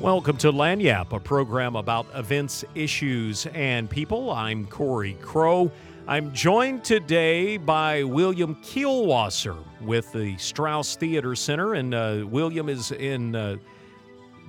Welcome to Lagniappe, a program about events, issues, and people. I'm Corey Crow. I'm joined today by William Kielwasser with the Strauss Theater Center, and uh, William is in uh,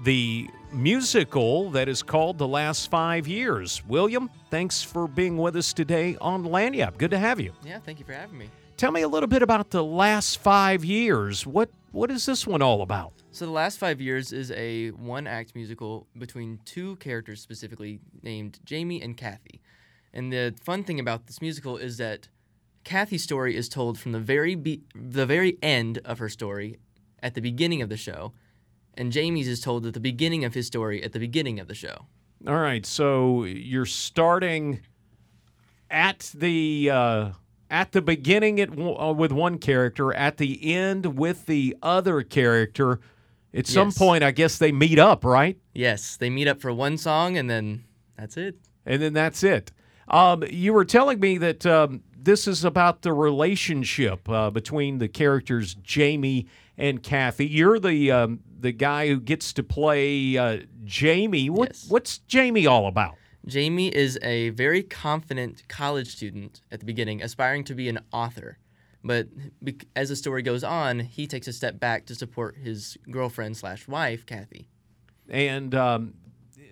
the musical that is called The Last Five Years. William, thanks for being with us today on Lagniappe. Good to have you. Yeah, thank you for having me. Tell me a little bit about The Last Five Years. What What is this one all about? So, The Last Five Years is a one act musical between two characters specifically named Jamie and Kathy. And the fun thing about this musical is that Kathy's story is told from the very be- the very end of her story at the beginning of the show, and Jamie's is told at the beginning of his story at the beginning of the show. All right, so you're starting at the uh, at the beginning at, uh, with one character, at the end with the other character. At some point, I guess they meet up, right? Yes, they meet up for one song, and then that's it. And then that's it. Um, you were telling me that um, this is about the relationship uh, between the characters Jamie and Kathy. You're the um, the guy who gets to play uh, Jamie. What, Yes. What's Jamie all about? Jamie is a very confident college student at the beginning, aspiring to be an author. But as the story goes on, he takes a step back to support his girlfriend slash wife, Kathy. and um,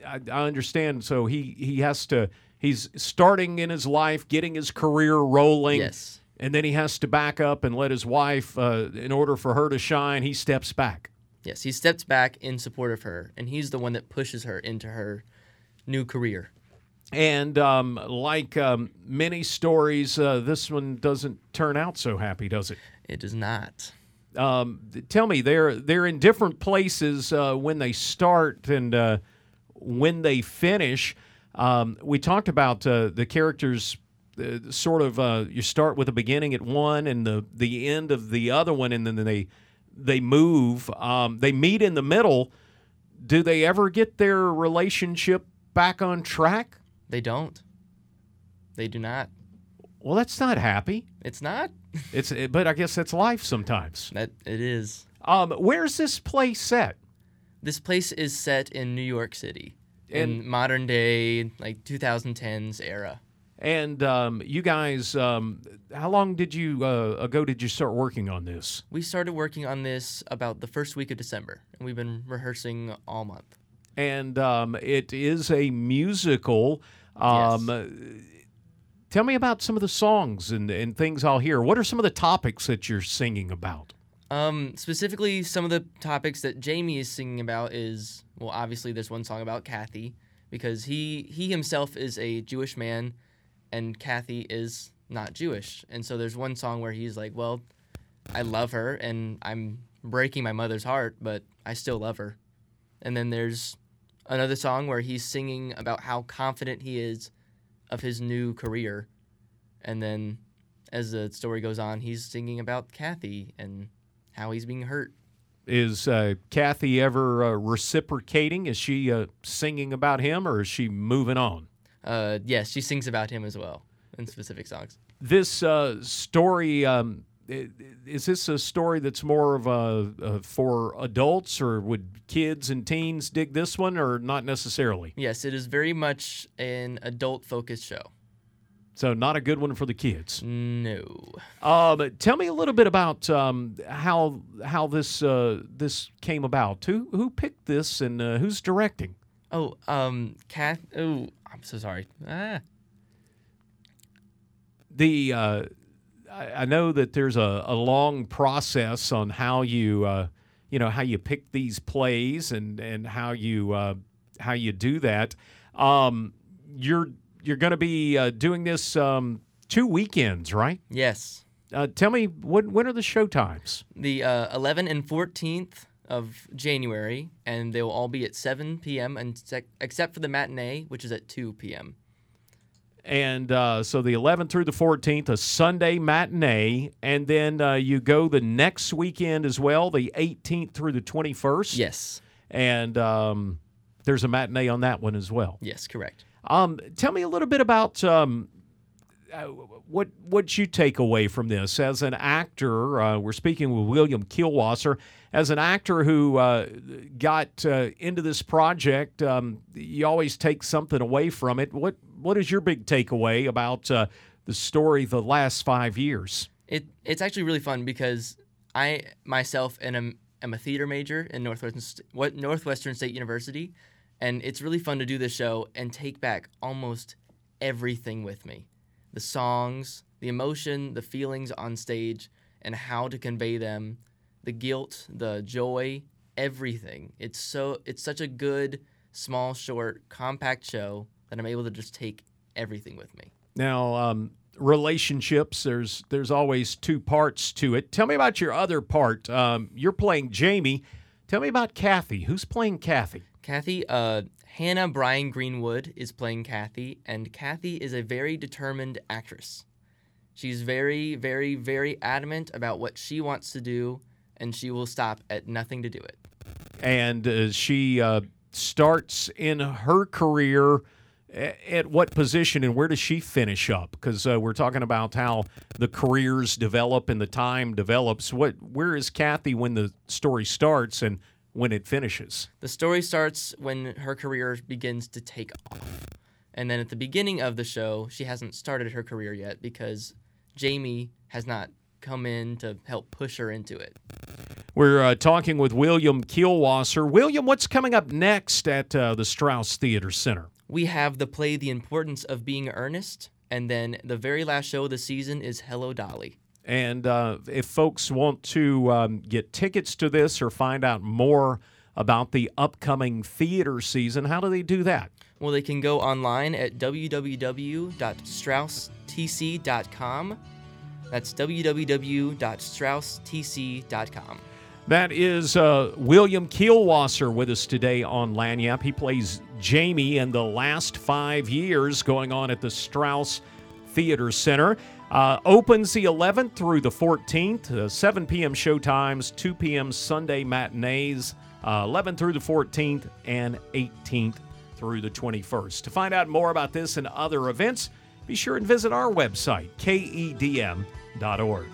I, I understand. So he he has to. He's starting in his life, getting his career rolling. Yes. And then he has to back up and let his wife, uh, in order for her to shine, he steps back. Yes, he steps back in support of her, and he's the one that pushes her into her new career. And um, like um, many stories, uh, this one doesn't turn out so happy, does it? It does not. Um, tell me, they're they're in different places uh, when they start and uh, when they finish. Um, we talked about uh, the characters. Uh, sort of, uh, you start with the beginning at one and the the end of the other one, and then they they move. Um, they meet in the middle. Do they ever get their relationship back on track? They don't. They do not. Well, that's not happy. It's not. It's but I guess that's life sometimes. That it is. Um, where's this play set? This place is set in New York City in modern day, like 2010s era. And um, you guys, um, how long did you uh, ago did you start working on this? We started working on this about the first week of December, and we've been rehearsing all month. And um, it is a musical. Um, Tell me about some of the songs and, and things I'll hear. What are some of the topics that you're singing about? Um, specifically, some of the topics that Jamie is singing about is well, obviously, there's one song about Kathy because he he himself is a Jewish man, and Kathy is not Jewish, and so there's one song where he's like, "Well, I love her, and I'm breaking my mother's heart, but I still love her." And then there's another song where he's singing about how confident he is of his new career, and then as the story goes on, he's singing about Kathy and how he's being hurt. Is uh, Kathy ever uh, reciprocating? Is she uh, singing about him or is she moving on? Uh, yes, she sings about him as well in specific songs. this uh, story um, is this a story that's more of a, uh for adults or would kids and teens dig this one or not necessarily Yes, it is very much an adult-focused show. so not a good one for the kids No. um, tell me a little bit about um, how how this uh, this came about who who picked this and uh, who's directing Oh, um, Kath. Oh, I'm so sorry. Ah. the uh, I, I know that there's a, a long process on how you uh, you know how you pick these plays and and how you uh, how you do that. Um, you're you're going to be uh, doing this um, two weekends, right? Yes. Uh, tell me when when are the show times? The uh, 11th and 14th of January, and they will all be at 7 p.m. and sec- except for the matinee, which is at 2 p.m. And uh, so the 11th through the 14th, a Sunday matinee, and then uh, you go the next weekend as well, the 18th through the 21st. Yes. and um, there's a matinee on that one as well. Yes, correct. Um, tell me a little bit about um, uh, what what you take away from this as an actor? Uh, we're speaking with William Kielwasser as an actor who uh, got uh, into this project. Um, you always take something away from it. What what is your big takeaway about uh, the story the last five years? It it's actually really fun because I myself am, am a theater major in Northwestern what Northwestern State University, and it's really fun to do this show and take back almost everything with me the songs, the emotion, the feelings on stage, and how to convey them, the guilt, the joy, everything. It's so it's such a good, small, short, compact show that I'm able to just take everything with me. Now, um, relationships. There's there's always two parts to it. Tell me about your other part. Um, you're playing Jamie. Tell me about Kathy. Who's playing Kathy? Kathy, uh, Hannah Bryan Greenwood is playing Kathy, and Kathy is a very determined actress. She's very, very, very adamant about what she wants to do, and she will stop at nothing to do it. And uh, she uh, starts in her career at what position and where does she finish up? Because uh, we're talking about how the careers develop and the time develops. What, where is Kathy when the story starts, and when it finishes. The story starts when her career begins to take off. And then at the beginning of the show, she hasn't started her career yet because Jamie has not come in to help push her into it. We're uh, talking with William Kielwasser. William, what's coming up next at uh, the Strauss Theater Center? We have the play The Importance of Being Earnest, and then the very last show of the season is Hello Dolly. And uh, if folks want to um, get tickets to this or find out more about the upcoming theater season, how do they do that? Well, they can go online at www.strausstc.com. That's www.strausstc.com. That is uh, William Kielwasser with us today on Lagniappe. He plays Jamie in the last five years going on at the Strauss Theater Center. Uh, opens the 11th through the 14th, uh, 7 p.m. showtimes, 2 p.m. Sunday matinees, uh, 11 through the 14th, and 18th through the 21st. To find out more about this and other events, be sure and visit our website, kedm.org.